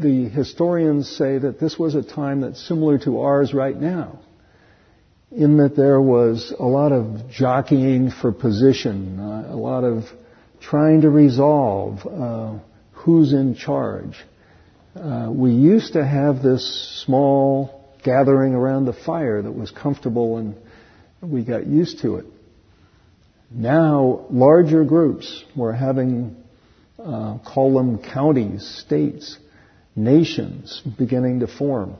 the historians say that this was a time that's similar to ours right now, in that there was a lot of jockeying for position, uh, a lot of trying to resolve uh, who's in charge. Uh, we used to have this small gathering around the fire that was comfortable and we got used to it. Now, larger groups were having, uh, call them counties, states, nations beginning to form.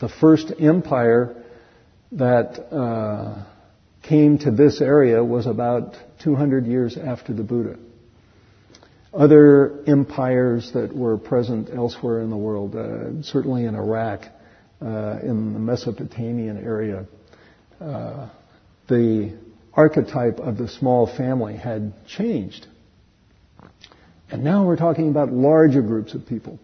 The first empire that uh, came to this area was about 200 years after the Buddha. Other empires that were present elsewhere in the world, uh, certainly in Iraq, uh, in the Mesopotamian area, uh, the archetype of the small family had changed. And now we're talking about larger groups of people.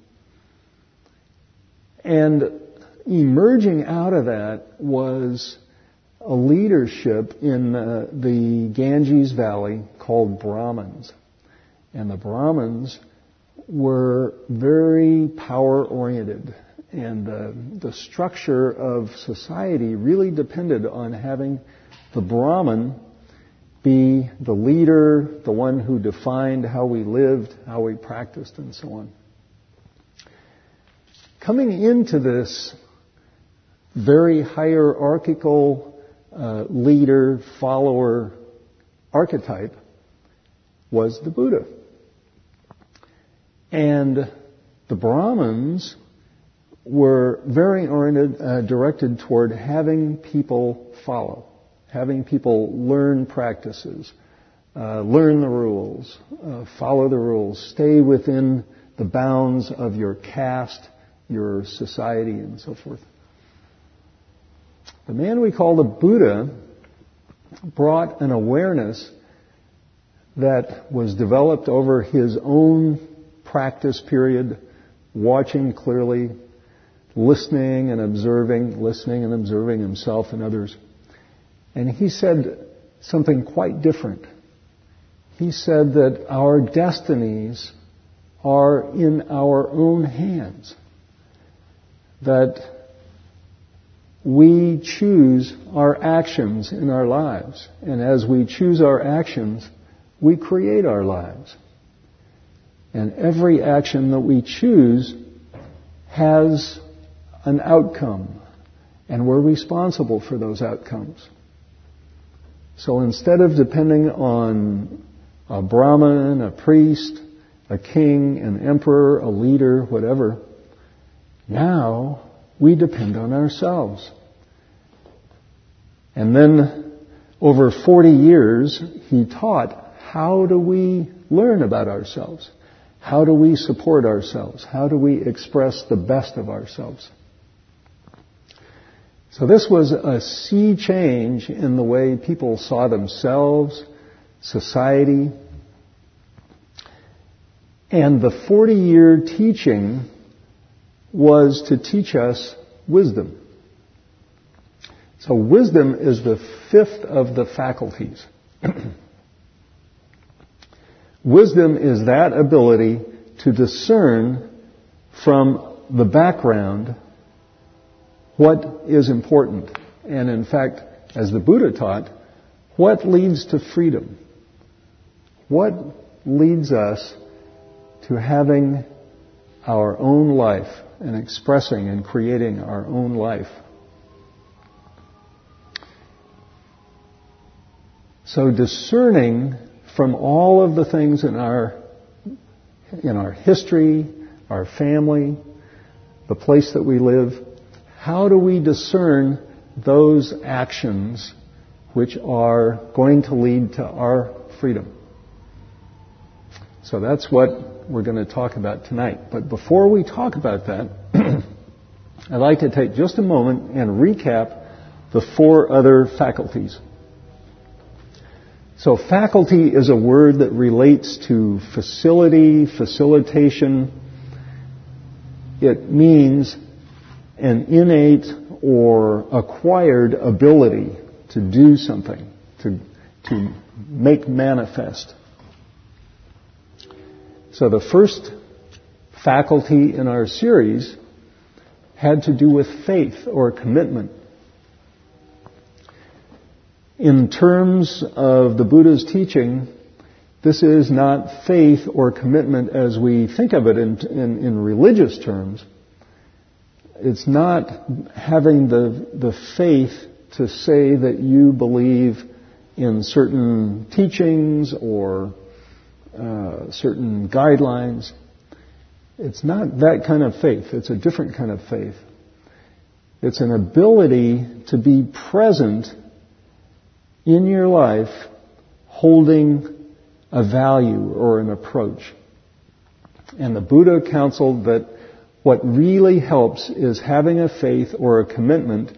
And emerging out of that was a leadership in uh, the Ganges Valley called Brahmins. And the Brahmins were very power oriented. And uh, the structure of society really depended on having the Brahmin be the leader, the one who defined how we lived, how we practiced, and so on. Coming into this very hierarchical uh, leader, follower archetype was the Buddha. And the Brahmins were very oriented, uh, directed toward having people follow, having people learn practices, uh, learn the rules, uh, follow the rules, stay within the bounds of your caste your society and so forth. The man we call the Buddha brought an awareness that was developed over his own practice period, watching clearly, listening and observing, listening and observing himself and others. And he said something quite different. He said that our destinies are in our own hands that we choose our actions in our lives. And as we choose our actions, we create our lives. And every action that we choose has an outcome. And we're responsible for those outcomes. So instead of depending on a Brahmin, a priest, a king, an emperor, a leader, whatever, now we depend on ourselves. And then over 40 years, he taught how do we learn about ourselves? How do we support ourselves? How do we express the best of ourselves? So this was a sea change in the way people saw themselves, society, and the 40 year teaching was to teach us wisdom. So wisdom is the fifth of the faculties. wisdom is that ability to discern from the background what is important. And in fact, as the Buddha taught, what leads to freedom? What leads us to having our own life and expressing and creating our own life. So discerning from all of the things in our in our history, our family, the place that we live, how do we discern those actions which are going to lead to our freedom? So that's what we're going to talk about tonight. But before we talk about that, I'd like to take just a moment and recap the four other faculties. So faculty is a word that relates to facility, facilitation. It means an innate or acquired ability to do something, to, to make manifest. So the first faculty in our series had to do with faith or commitment. In terms of the Buddha's teaching, this is not faith or commitment as we think of it in, in, in religious terms. It's not having the, the faith to say that you believe in certain teachings or uh, certain guidelines. It's not that kind of faith. It's a different kind of faith. It's an ability to be present in your life holding a value or an approach. And the Buddha counseled that what really helps is having a faith or a commitment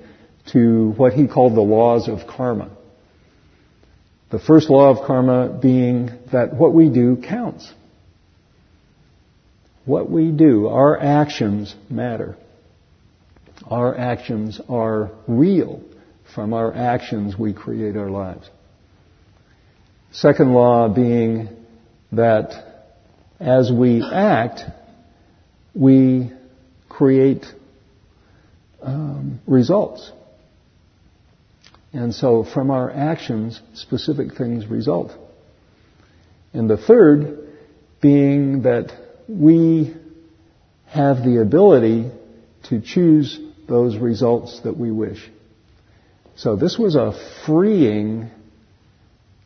to what he called the laws of karma. The first law of karma being that what we do counts. What we do, our actions matter. Our actions are real. From our actions we create our lives. Second law being that as we act, we create um, results. And so from our actions, specific things result. And the third being that we have the ability to choose those results that we wish. So this was a freeing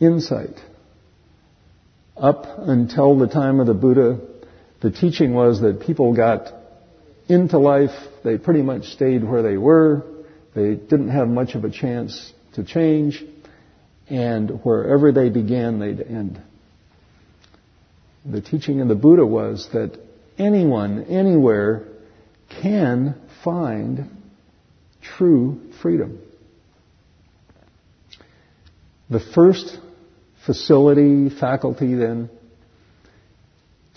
insight. Up until the time of the Buddha, the teaching was that people got into life, they pretty much stayed where they were, they didn't have much of a chance to change, and wherever they began, they'd end. The teaching of the Buddha was that anyone, anywhere, can find true freedom. The first facility, faculty then,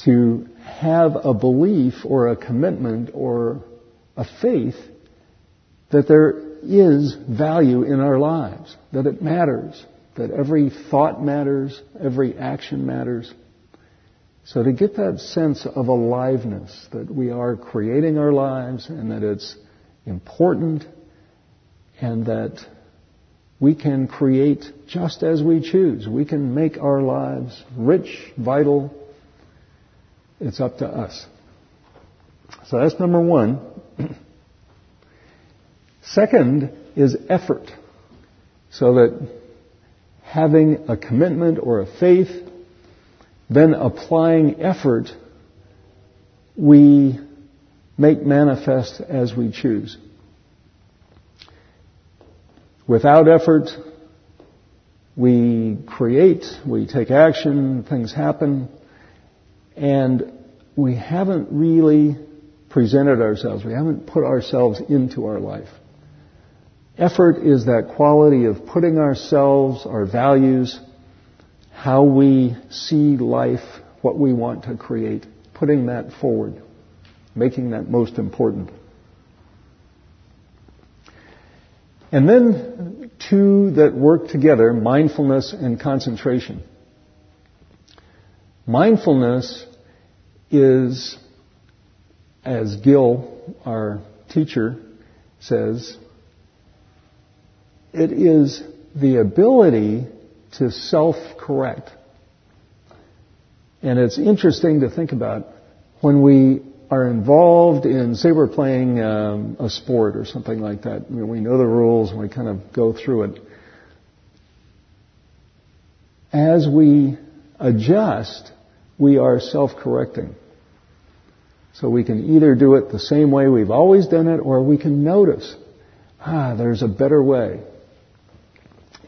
to have a belief or a commitment or a faith that there is value in our lives, that it matters, that every thought matters, every action matters. So to get that sense of aliveness, that we are creating our lives and that it's important and that we can create just as we choose. We can make our lives rich, vital. It's up to us. So that's number one. Second is effort. So that having a commitment or a faith, then applying effort, we make manifest as we choose. Without effort, we create, we take action, things happen, and we haven't really presented ourselves. We haven't put ourselves into our life. Effort is that quality of putting ourselves, our values, how we see life, what we want to create, putting that forward, making that most important. And then two that work together, mindfulness and concentration. Mindfulness is, as Gil, our teacher, says, it is the ability to self-correct. And it's interesting to think about when we are involved in, say we're playing um, a sport or something like that, we know the rules and we kind of go through it. As we adjust, we are self-correcting. So we can either do it the same way we've always done it, or we can notice, ah, there's a better way.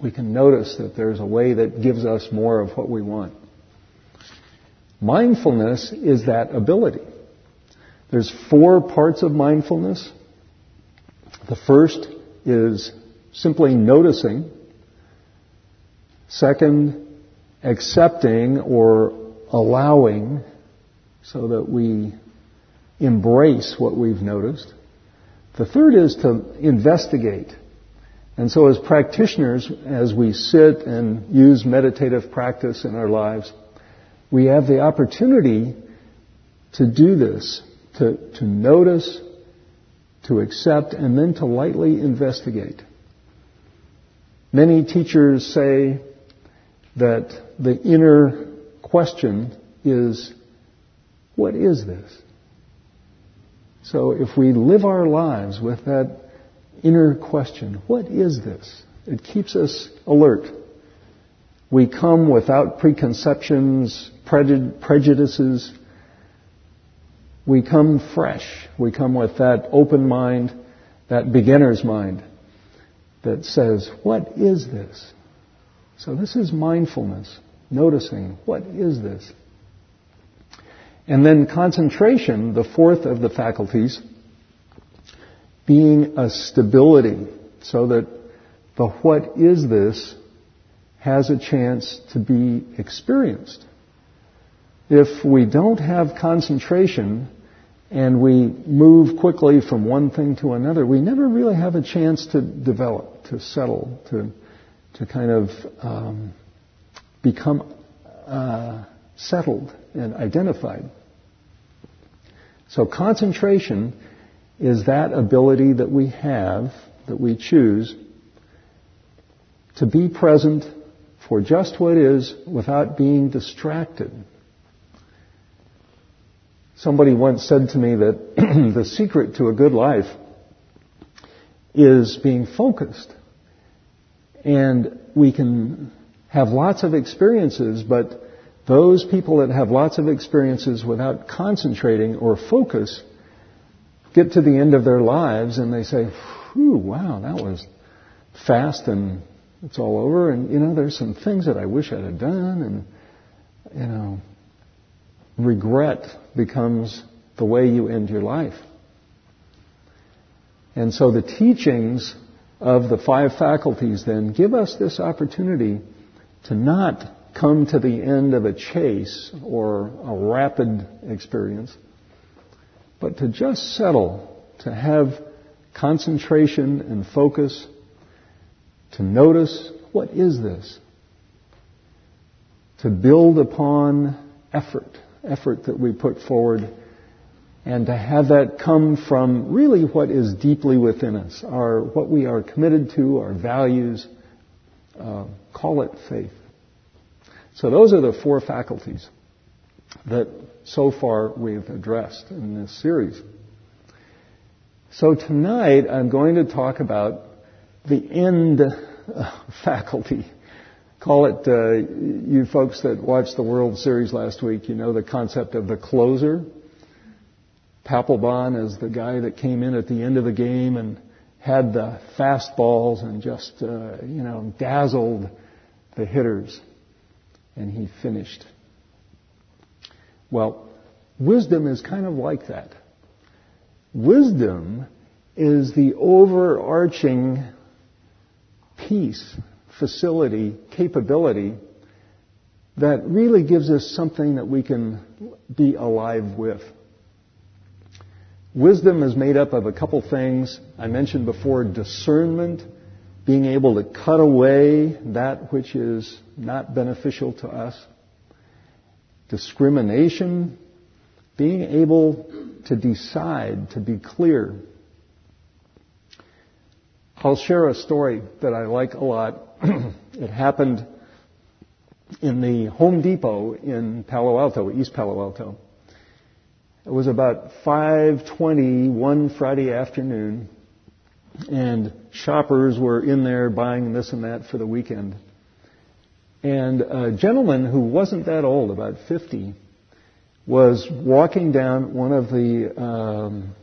We can notice that there's a way that gives us more of what we want. Mindfulness is that ability. There's four parts of mindfulness. The first is simply noticing. Second, accepting or allowing so that we embrace what we've noticed. The third is to investigate. And so as practitioners, as we sit and use meditative practice in our lives, we have the opportunity to do this, to, to notice, to accept, and then to lightly investigate. Many teachers say that the inner question is, what is this? So if we live our lives with that inner question, what is this? It keeps us alert. We come without preconceptions, prejudices. We come fresh. We come with that open mind, that beginner's mind that says, what is this? So this is mindfulness, noticing, what is this? And then concentration, the fourth of the faculties, being a stability so that the what is this has a chance to be experienced. If we don't have concentration and we move quickly from one thing to another, we never really have a chance to develop, to settle, to, to kind of um, become uh, settled and identified. So concentration is that ability that we have, that we choose, to be present for just what is without being distracted. Somebody once said to me that the secret to a good life is being focused. And we can have lots of experiences, but those people that have lots of experiences without concentrating or focus get to the end of their lives and they say, Whew, wow, that was fast and it's all over. And, you know, there's some things that I wish I'd have done. And, you know, regret becomes the way you end your life. And so the teachings of the five faculties then give us this opportunity to not come to the end of a chase or a rapid experience, but to just settle, to have concentration and focus, to notice what is this? To build upon effort, effort that we put forward, and to have that come from really what is deeply within us, our, what we are committed to, our values, uh, call it faith. So those are the four faculties that so far we've addressed in this series. So tonight I'm going to talk about the end faculty. Call it, uh, you folks that watched the World Series last week, you know the concept of the closer. Papelbon is the guy that came in at the end of the game and had the fastballs and just, uh, you know, dazzled the hitters and he finished. Well, wisdom is kind of like that. Wisdom is the overarching piece, facility, capability that really gives us something that we can be alive with. Wisdom is made up of a couple things. I mentioned before discernment, being able to cut away that which is not beneficial to us, discrimination, being able to decide, to be clear. I'll share a story that I like a lot. it happened in the Home Depot in Palo Alto, East Palo Alto. It was about 5:20 one Friday afternoon and shoppers were in there buying this and that for the weekend. And a gentleman who wasn't that old, about 50, was walking down one of the um,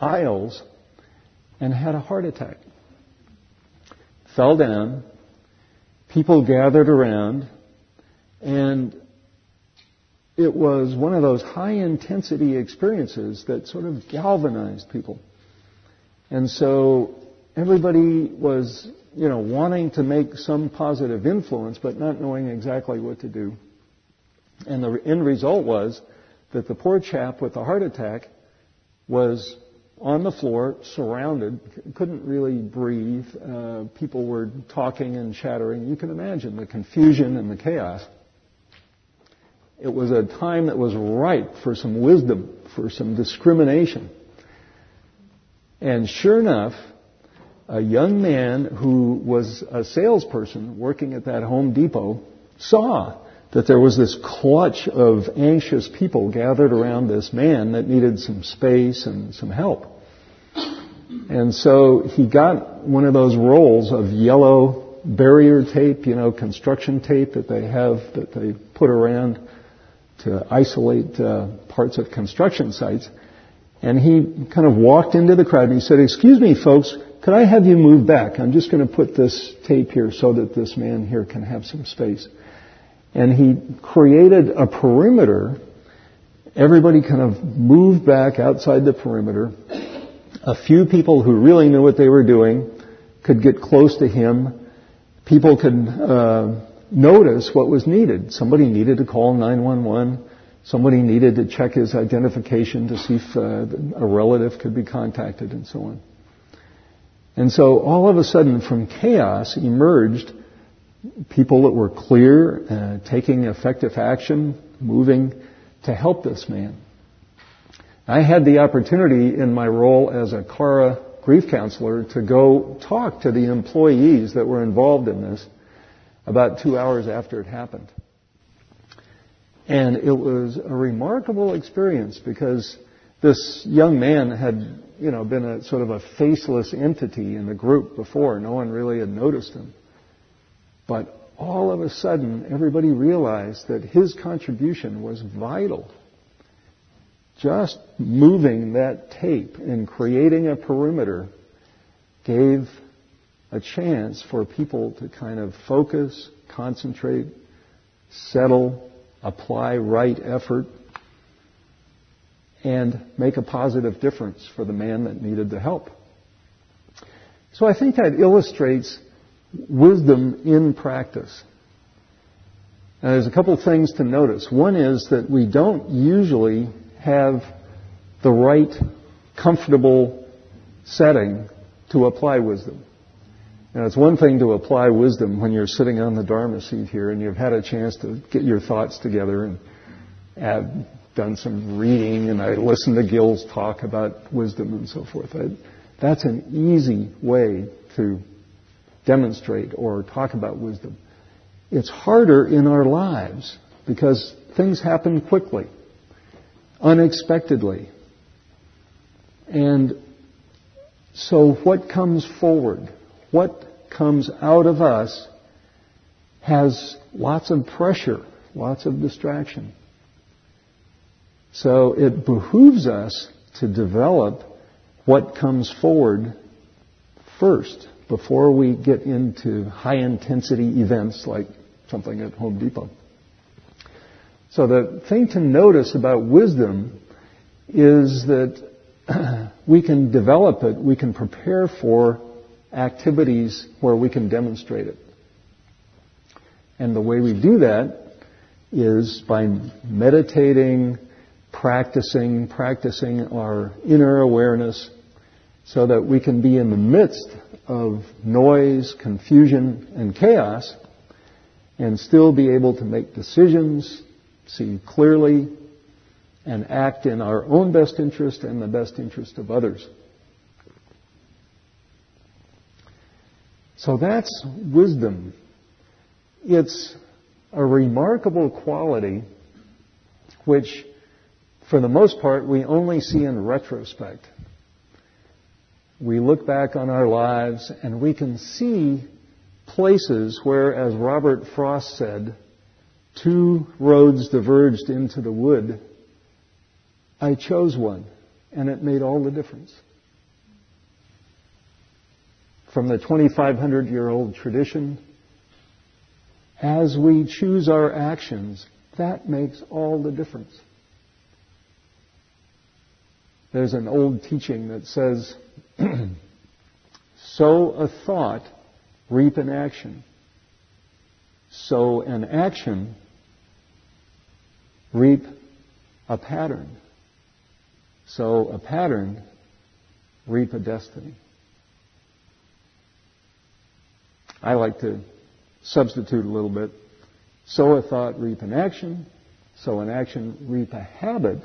aisles and had a heart attack. Fell down. People gathered around, and it was one of those high intensity experiences that sort of galvanized people. And so everybody was, you know, wanting to make some positive influence, but not knowing exactly what to do. And the end result was that the poor chap with the heart attack was on the floor, surrounded, couldn't really breathe. Uh, people were talking and chattering. You can imagine the confusion and the chaos. It was a time that was ripe for some wisdom, for some discrimination. And sure enough, a young man who was a salesperson working at that Home Depot saw that there was this clutch of anxious people gathered around this man that needed some space and some help. And so he got one of those rolls of yellow barrier tape, you know, construction tape that they have that they put around to isolate uh, parts of construction sites. And he kind of walked into the crowd and he said, excuse me folks, could I have you move back? I'm just going to put this tape here so that this man here can have some space. And he created a perimeter. Everybody kind of moved back outside the perimeter. A few people who really knew what they were doing could get close to him. People could uh, notice what was needed. Somebody needed to call 911. Somebody needed to check his identification to see if uh, a relative could be contacted and so on. And so all of a sudden from chaos emerged people that were clear, uh, taking effective action, moving to help this man. I had the opportunity in my role as a Kara grief counselor to go talk to the employees that were involved in this about two hours after it happened. And it was a remarkable experience because this young man had, you know, been a sort of a faceless entity in the group before. No one really had noticed him. But all of a sudden, everybody realized that his contribution was vital. Just moving that tape and creating a perimeter gave a chance for people to kind of focus, concentrate, settle, apply right effort, and make a positive difference for the man that needed the help. So I think that illustrates wisdom in practice. There's a couple of things to notice. One is that we don't usually have the right, comfortable setting to apply wisdom. Now, it's one thing to apply wisdom when you're sitting on the Dharma seat here and you've had a chance to get your thoughts together and have done some reading and I listened to Gil's talk about wisdom and so forth. I, that's an easy way to demonstrate or talk about wisdom. It's harder in our lives because things happen quickly, unexpectedly. And so what comes forward, what comes out of us has lots of pressure, lots of distraction. So it behooves us to develop what comes forward first before we get into high intensity events like something at Home Depot. So the thing to notice about wisdom is that we can develop it, we can prepare for activities where we can demonstrate it. And the way we do that is by meditating, practicing, practicing our inner awareness so that we can be in the midst of noise, confusion, and chaos and still be able to make decisions, see clearly, and act in our own best interest and the best interest of others. So that's wisdom. It's a remarkable quality which, for the most part, we only see in retrospect we look back on our lives and we can see places where, as Robert Frost said, two roads diverged into the wood. I chose one, and it made all the difference. From the 2,500 year old tradition, as we choose our actions, that makes all the difference. There's an old teaching that says sow a thought, reap an action. Sow an action, reap a pattern. Sow a pattern, reap a destiny. I like to substitute a little bit. Sow a thought, reap an action. Sow an action reap a habit,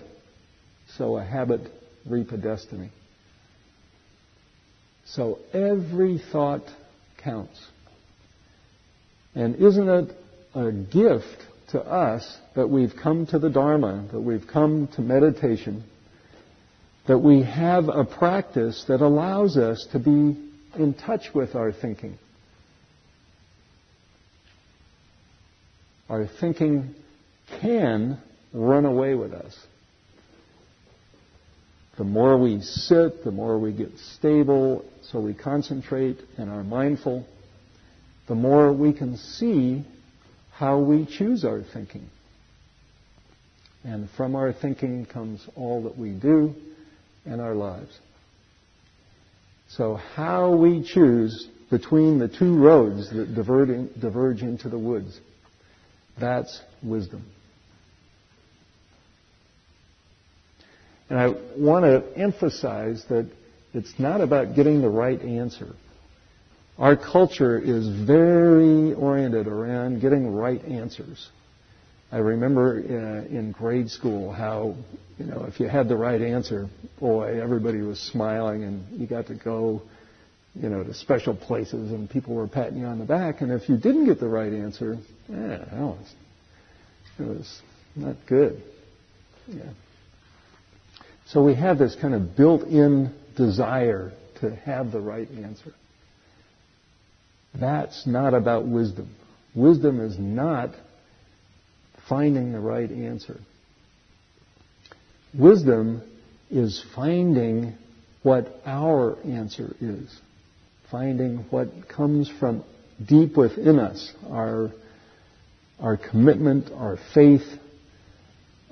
so a habit reap a destiny. So every thought counts. And isn't it a gift to us that we've come to the Dharma, that we've come to meditation, that we have a practice that allows us to be in touch with our thinking. Our thinking can run away with us. The more we sit, the more we get stable, so we concentrate and are mindful, the more we can see how we choose our thinking. And from our thinking comes all that we do and our lives. So how we choose between the two roads that diverge into the woods, that's wisdom. And I want to emphasize that it's not about getting the right answer. Our culture is very oriented around getting right answers. I remember uh, in grade school how, you know, if you had the right answer, boy, everybody was smiling and you got to go, you know, to special places and people were patting you on the back. And if you didn't get the right answer, yeah, that was, it was not good. Yeah. So we have this kind of built-in desire to have the right answer. That's not about wisdom. Wisdom is not finding the right answer. Wisdom is finding what our answer is, finding what comes from deep within us, our, our commitment, our faith,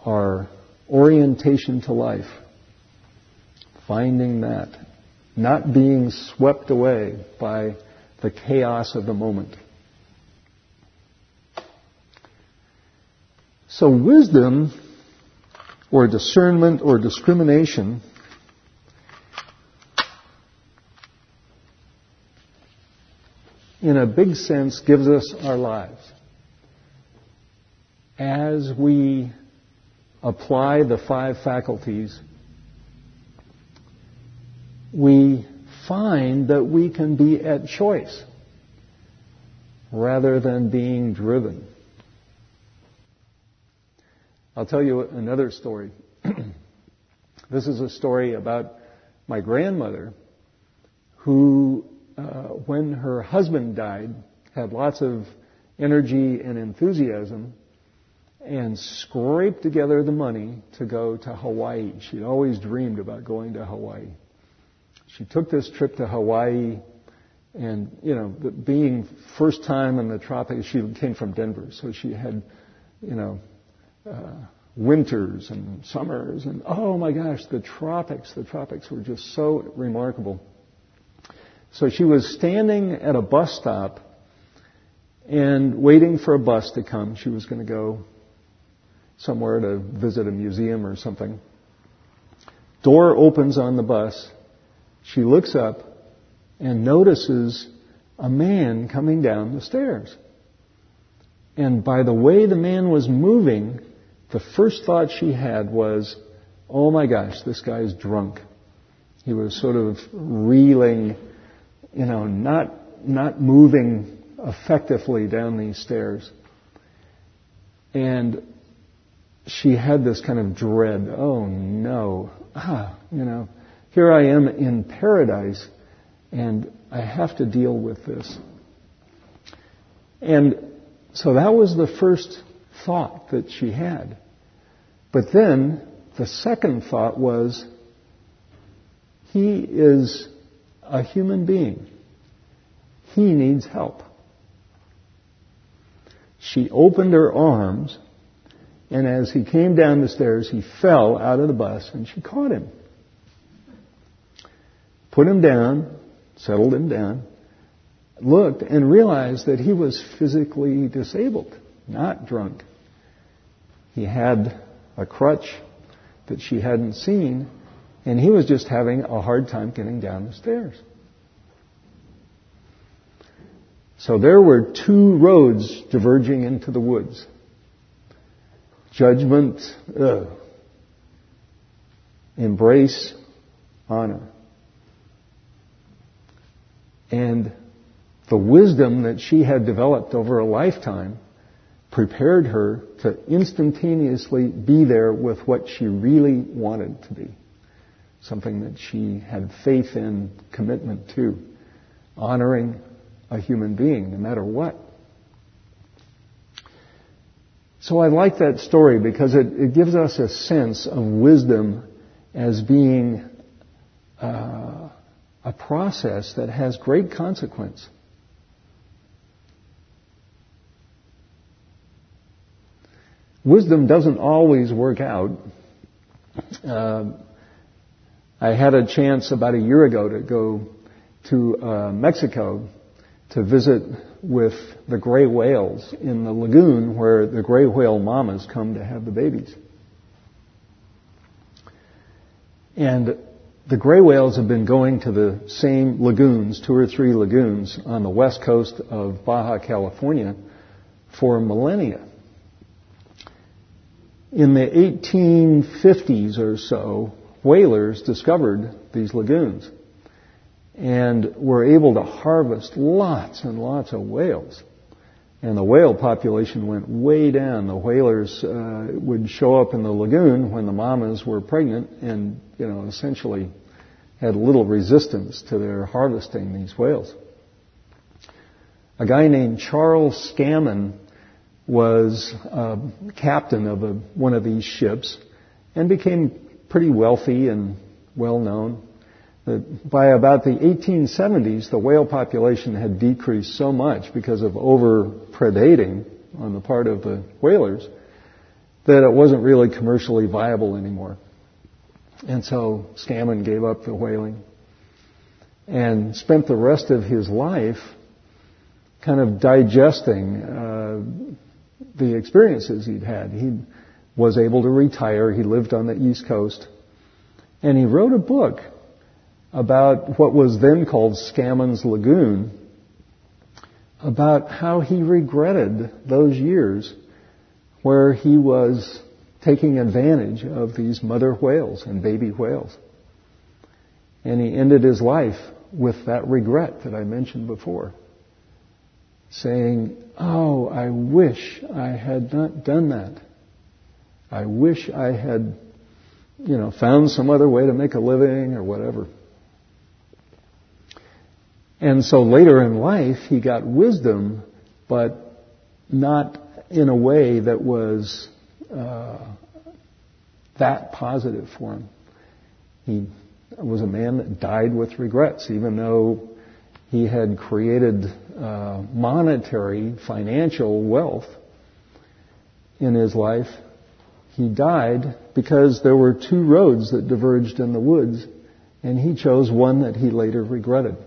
our orientation to life. Finding that. Not being swept away by the chaos of the moment. So wisdom or discernment or discrimination in a big sense gives us our lives. As we apply the five faculties, we find that we can be at choice rather than being driven. I'll tell you another story. this is a story about my grandmother who, uh, when her husband died, had lots of energy and enthusiasm and scraped together the money to go to Hawaii. She'd always dreamed about going to Hawaii she took this trip to Hawaii and, you know, being first time in the tropics, she came from Denver, so she had, you know, uh, winters and summers and, oh my gosh, the tropics, the tropics were just so remarkable. So she was standing at a bus stop and waiting for a bus to come. She was going to go somewhere to visit a museum or something. Door opens on the bus she looks up and notices a man coming down the stairs. And by the way the man was moving, the first thought she had was, oh my gosh, this guy's drunk. He was sort of reeling, you know, not, not moving effectively down these stairs. And she had this kind of dread, oh no, ah, you know, here I am in paradise, and I have to deal with this. And so that was the first thought that she had. But then the second thought was, he is a human being. He needs help. She opened her arms, and as he came down the stairs, he fell out of the bus, and she caught him put him down, settled him down, looked and realized that he was physically disabled, not drunk. He had a crutch that she hadn't seen, and he was just having a hard time getting down the stairs. So there were two roads diverging into the woods. judgment, ugh. embrace, honor. And the wisdom that she had developed over a lifetime prepared her to instantaneously be there with what she really wanted to be. Something that she had faith in, commitment to. Honoring a human being, no matter what. So I like that story because it, it gives us a sense of wisdom as being uh, a process that has great consequence. Wisdom doesn't always work out. Uh, I had a chance about a year ago to go to uh, Mexico to visit with the gray whales in the lagoon where the gray whale mamas come to have the babies. And the gray whales have been going to the same lagoons, two or three lagoons on the west coast of Baja California for millennia. In the 1850s or so, whalers discovered these lagoons and were able to harvest lots and lots of whales. And the whale population went way down. The whalers uh, would show up in the lagoon when the mamas were pregnant and, you know, essentially had little resistance to their harvesting these whales. A guy named Charles Scammon was captain of a, one of these ships and became pretty wealthy and well known by about the 1870s, the whale population had decreased so much because of over predating on the part of the whalers that it wasn't really commercially viable anymore. And so Scammon gave up the whaling and spent the rest of his life kind of digesting uh, the experiences he'd had. He was able to retire. He lived on the East Coast. And he wrote a book about what was then called Scammon's Lagoon, about how he regretted those years where he was taking advantage of these mother whales and baby whales. And he ended his life with that regret that I mentioned before. Saying, Oh, I wish I had not done that. I wish I had, you know, found some other way to make a living or whatever. And so later in life, he got wisdom, but not in a way that was uh, that positive for him. He was a man that died with regrets, even though he had created uh, monetary, financial wealth in his life. He died because there were two roads that diverged in the woods, and he chose one that he later regretted.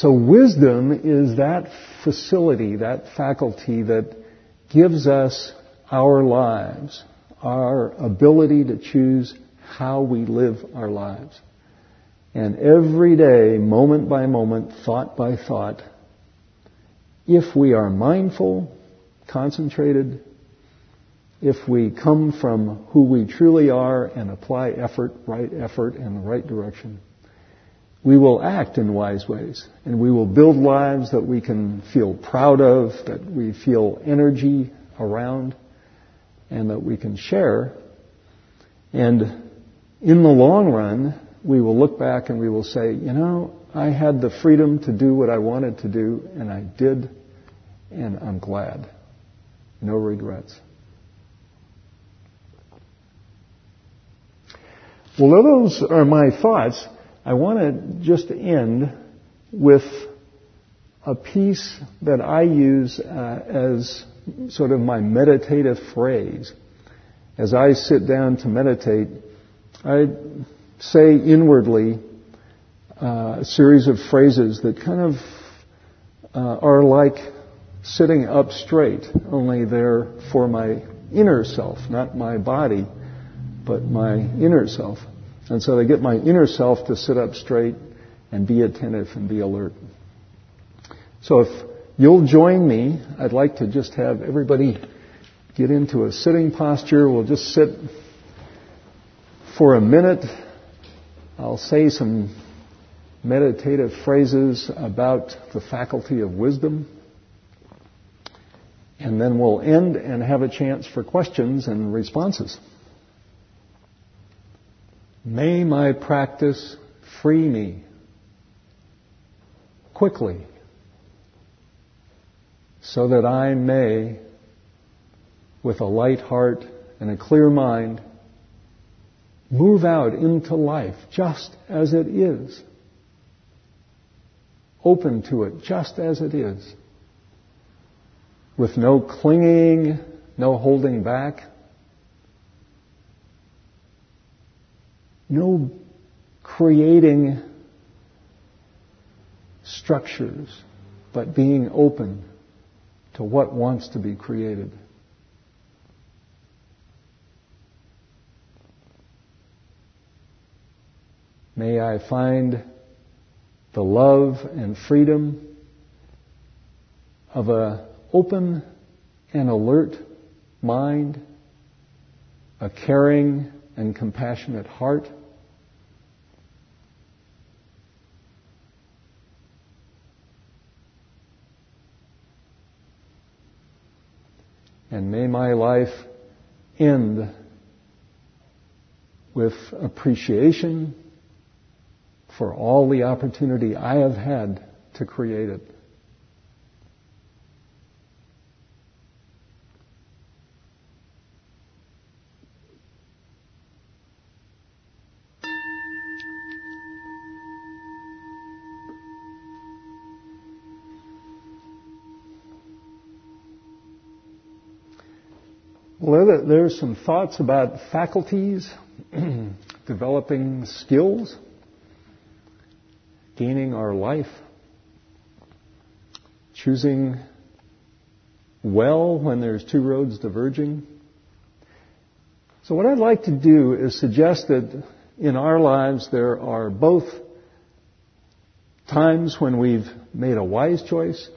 So wisdom is that facility, that faculty that gives us our lives, our ability to choose how we live our lives. And every day, moment by moment, thought by thought, if we are mindful, concentrated, if we come from who we truly are and apply effort, right effort in the right direction, we will act in wise ways and we will build lives that we can feel proud of, that we feel energy around, and that we can share. And in the long run, we will look back and we will say, you know, I had the freedom to do what I wanted to do, and I did, and I'm glad. No regrets. Well, those are my thoughts. I want to just end with a piece that I use uh, as sort of my meditative phrase. As I sit down to meditate, I say inwardly uh, a series of phrases that kind of uh, are like sitting up straight, only they're for my inner self, not my body, but my inner self. And so they get my inner self to sit up straight and be attentive and be alert. So if you'll join me, I'd like to just have everybody get into a sitting posture. We'll just sit for a minute. I'll say some meditative phrases about the faculty of wisdom. And then we'll end and have a chance for questions and responses. May my practice free me quickly so that I may, with a light heart and a clear mind, move out into life just as it is, open to it just as it is, with no clinging, no holding back, no creating structures, but being open to what wants to be created. May I find the love and freedom of an open and alert mind, a caring and compassionate heart, And may my life end with appreciation for all the opportunity I have had to create it. Well, there's some thoughts about faculties, developing skills, gaining our life, choosing well when there's two roads diverging. So what I'd like to do is suggest that in our lives there are both times when we've made a wise choice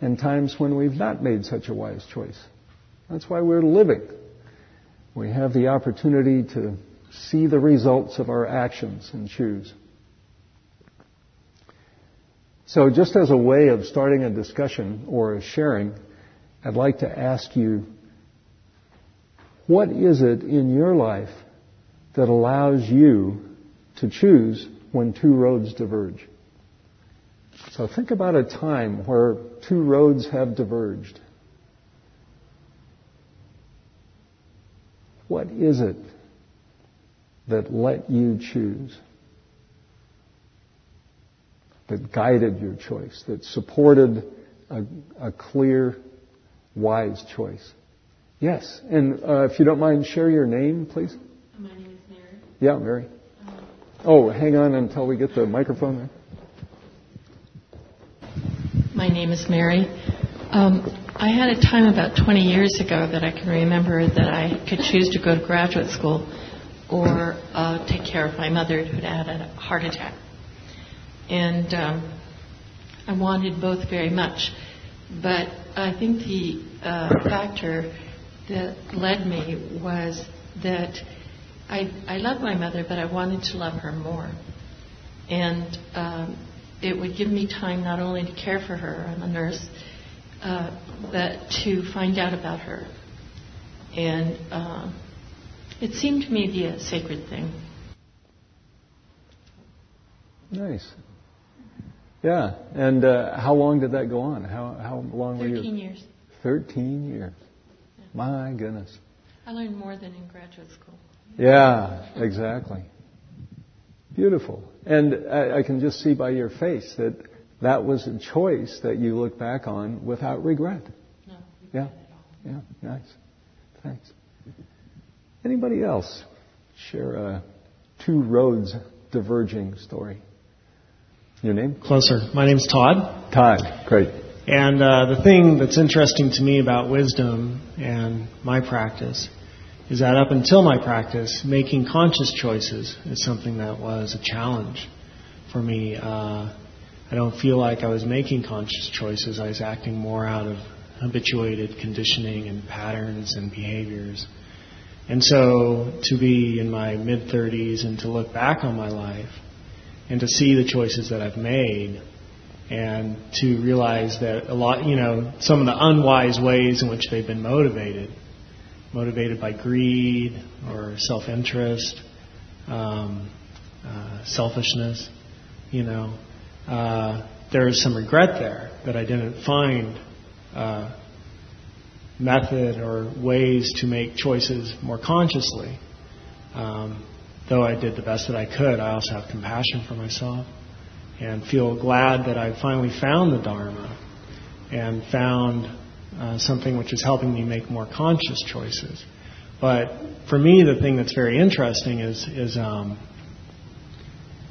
and times when we've not made such a wise choice. That's why we're living. We have the opportunity to see the results of our actions and choose. So just as a way of starting a discussion or a sharing, I'd like to ask you, what is it in your life that allows you to choose when two roads diverge? So think about a time where two roads have diverged. What is it that let you choose? That guided your choice, that supported a, a clear, wise choice? Yes, and uh, if you don't mind, share your name, please. My name is Mary. Yeah, Mary. Uh, oh, hang on until we get the microphone there. My name is Mary. Um, I had a time about 20 years ago that I can remember that I could choose to go to graduate school or uh, take care of my mother who'd had a heart attack. And um, I wanted both very much. But I think the uh, factor that led me was that I, I loved my mother, but I wanted to love her more. And um, it would give me time not only to care for her, I'm a nurse, uh, but to find out about her. And uh, it seemed to me to be a sacred thing. Nice. Yeah. And uh, how long did that go on? How how long were you? Thirteen years. Thirteen years. Yeah. My goodness. I learned more than in graduate school. Yeah, exactly. Beautiful. And I, I can just see by your face that that was a choice that you look back on without regret. No. Yeah. Yeah. Nice. Thanks. Anybody else share a two roads diverging story? Your name? Closer. My name's Todd. Todd. Great. And uh, the thing that's interesting to me about wisdom and my practice is that up until my practice, making conscious choices is something that was a challenge for me. Uh, I don't feel like I was making conscious choices. I was acting more out of habituated conditioning and patterns and behaviors. And so to be in my mid 30s and to look back on my life and to see the choices that I've made and to realize that a lot, you know, some of the unwise ways in which they've been motivated, motivated by greed or self interest, um, uh, selfishness, you know, uh, there is some regret there that I didn't find uh, method or ways to make choices more consciously. Um, though I did the best that I could, I also have compassion for myself and feel glad that I finally found the Dharma and found uh, something which is helping me make more conscious choices. But for me, the thing that's very interesting is is um,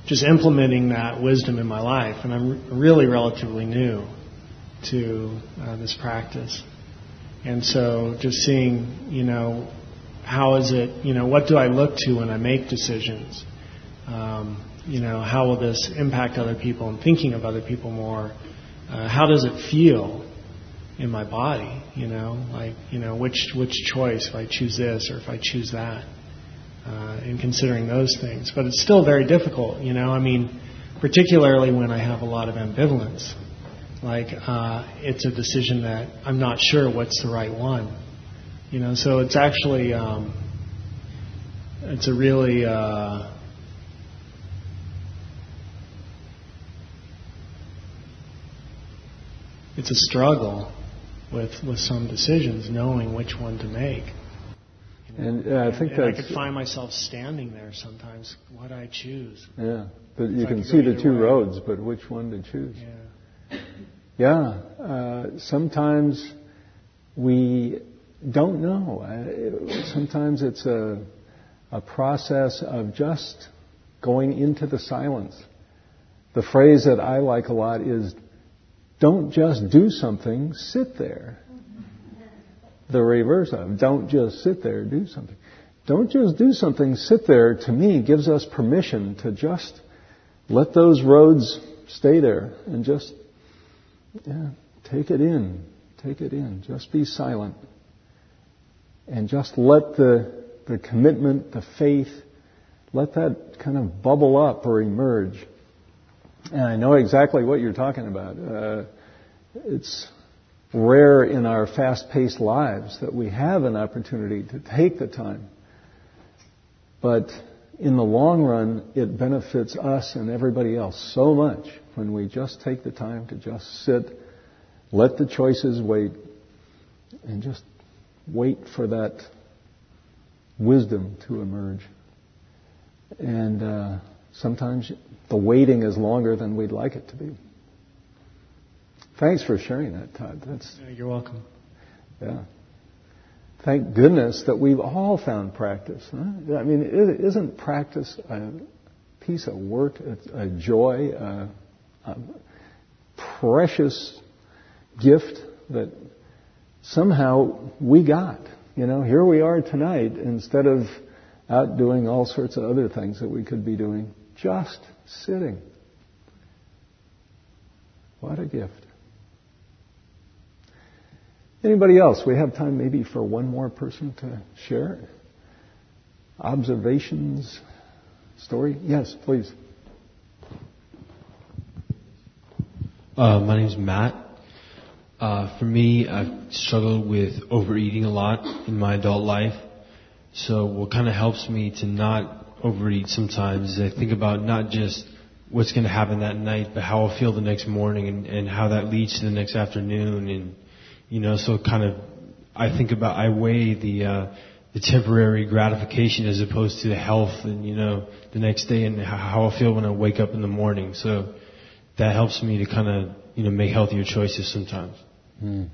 just implementing that wisdom in my life, and I'm really relatively new to uh, this practice. And so just seeing, you know, how is it, you know, what do I look to when I make decisions? Um, you know, how will this impact other people and thinking of other people more? Uh, how does it feel in my body? You know, like, you know, which, which choice, if I choose this or if I choose that, uh, and considering those things. But it's still very difficult, you know, I mean, particularly when I have a lot of ambivalence. Like, uh, it's a decision that I'm not sure what's the right one. You know, so it's actually, um, it's a really, uh, it's a struggle with with some decisions, knowing which one to make. Know? And uh, I think that I could find myself standing there sometimes. What I choose? Yeah, but you can see the two way. roads, but which one to choose? Yeah. Yeah, uh, sometimes we don't know. Uh, sometimes it's a, a process of just going into the silence. The phrase that I like a lot is don't just do something, sit there. The reverse of don't just sit there, do something. Don't just do something, sit there, to me, gives us permission to just let those roads stay there and just yeah, take it in. Take it in. Just be silent. And just let the, the commitment, the faith, let that kind of bubble up or emerge. And I know exactly what you're talking about. Uh, it's rare in our fast-paced lives that we have an opportunity to take the time. But in the long run, it benefits us and everybody else so much when we just take the time to just sit, let the choices wait, and just wait for that wisdom to emerge. And uh, sometimes the waiting is longer than we'd like it to be. Thanks for sharing that, Todd. That's, You're welcome. Yeah thank goodness that we've all found practice. Huh? I mean, isn't practice a piece of work, a, joy, a, a precious gift that somehow we got? You know, here we are tonight instead of out doing all sorts of other things that we could be doing, just sitting. What a gift. Anybody else? We have time maybe for one more person to share. Observations, story? Yes, please. Uh, my name is Matt. Uh, for me, I've struggled with overeating a lot in my adult life. So what kind of helps me to not overeat sometimes is I think about not just what's going to happen that night, but how I'll feel the next morning and, and how that leads to the next afternoon and you know, so kind of, I think about, I weigh the, uh, the temporary gratification as opposed to the health and, you know, the next day and how I feel when I wake up in the morning. So that helps me to kind of, you know, make healthier choices sometimes. Mm.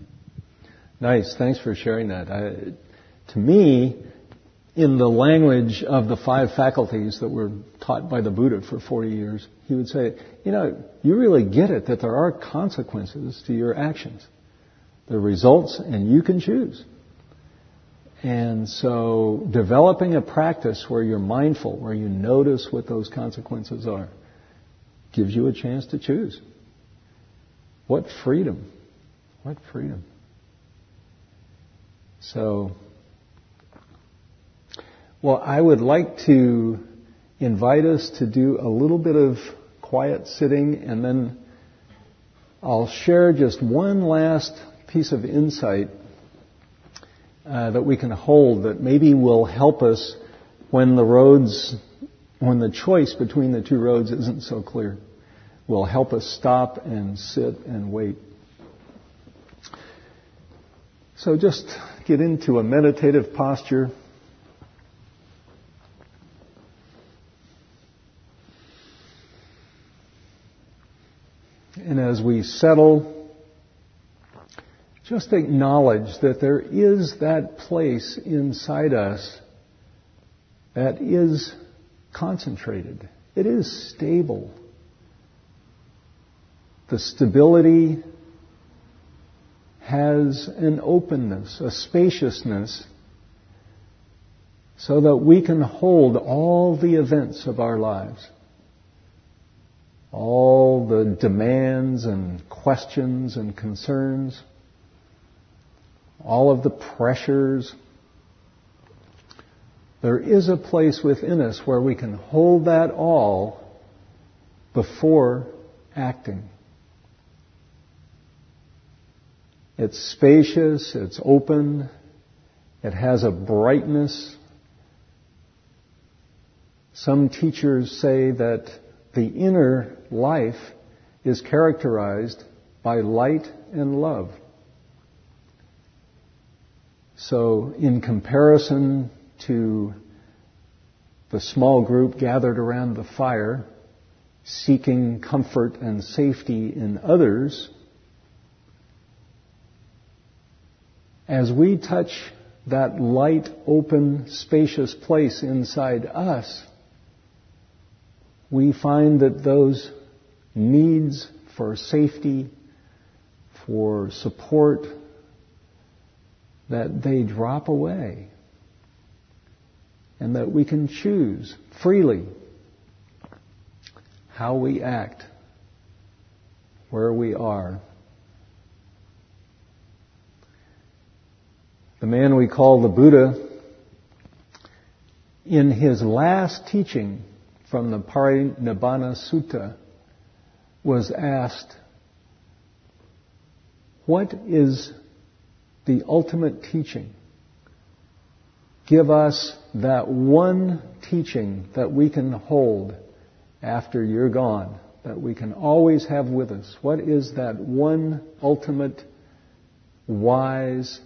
Nice. Thanks for sharing that. I, to me, in the language of the five faculties that were taught by the Buddha for 40 years, he would say, you know, you really get it that there are consequences to your actions the results, and you can choose. And so developing a practice where you're mindful, where you notice what those consequences are, gives you a chance to choose. What freedom! What freedom! So, well, I would like to invite us to do a little bit of quiet sitting and then I'll share just one last piece of insight uh, that we can hold that maybe will help us when the roads, when the choice between the two roads isn't so clear. Will help us stop and sit and wait. So just get into a meditative posture. And as we settle, just acknowledge that there is that place inside us that is concentrated. It is stable. The stability has an openness, a spaciousness, so that we can hold all the events of our lives all the demands and questions and concerns, all of the pressures. There is a place within us where we can hold that all before acting. It's spacious, it's open, it has a brightness. Some teachers say that the inner life is characterized by light and love. So, in comparison to the small group gathered around the fire, seeking comfort and safety in others, as we touch that light, open, spacious place inside us, we find that those needs for safety, for support, that they drop away. And that we can choose freely how we act, where we are. The man we call the Buddha, in his last teaching, from the Parinibbana Sutta was asked, What is the ultimate teaching? Give us that one teaching that we can hold after you're gone, that we can always have with us. What is that one ultimate wise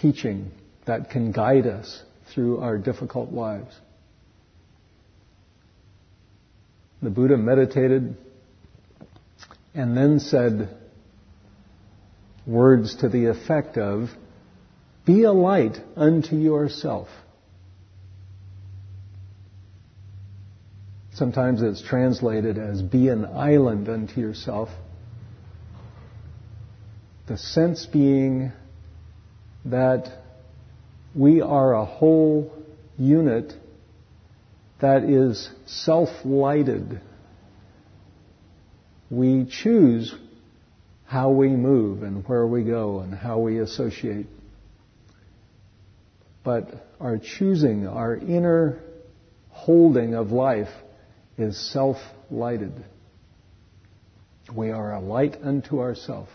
teaching that can guide us through our difficult lives? The Buddha meditated and then said words to the effect of, Be a light unto yourself. Sometimes it's translated as be an island unto yourself. The sense being that we are a whole unit that is self-lighted. We choose how we move and where we go and how we associate. But our choosing, our inner holding of life is self-lighted. We are a light unto ourselves.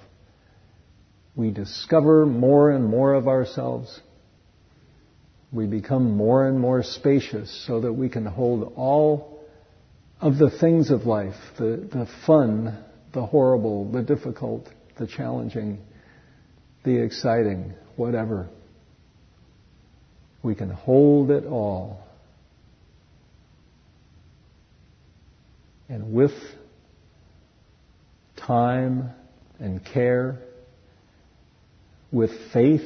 We discover more and more of ourselves we become more and more spacious so that we can hold all of the things of life, the, the fun, the horrible, the difficult, the challenging, the exciting, whatever. We can hold it all. And with time and care, with faith,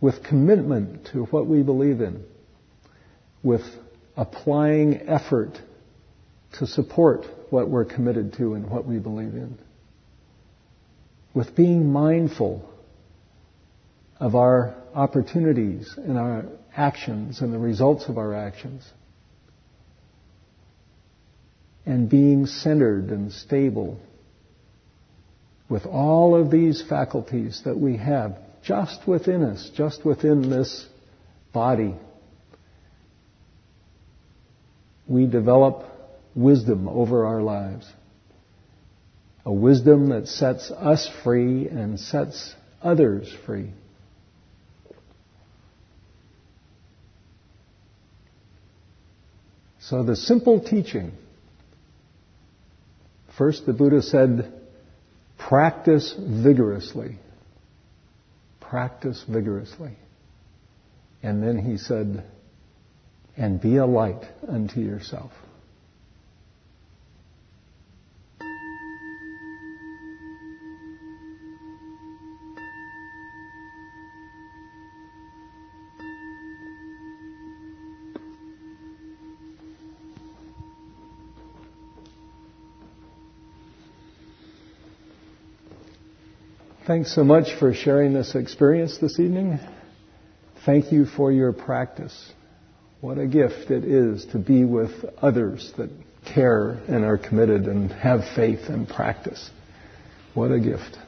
with commitment to what we believe in, with applying effort to support what we're committed to and what we believe in, with being mindful of our opportunities and our actions and the results of our actions. and being centered and stable with all of these faculties that we have just within us, just within this body, we develop wisdom over our lives. A wisdom that sets us free and sets others free. So the simple teaching. First, the Buddha said, practice vigorously. Practice vigorously. And then he said, and be a light unto yourself. Thanks so much for sharing this experience this evening. Thank you for your practice. What a gift it is to be with others that care and are committed and have faith and practice. What a gift.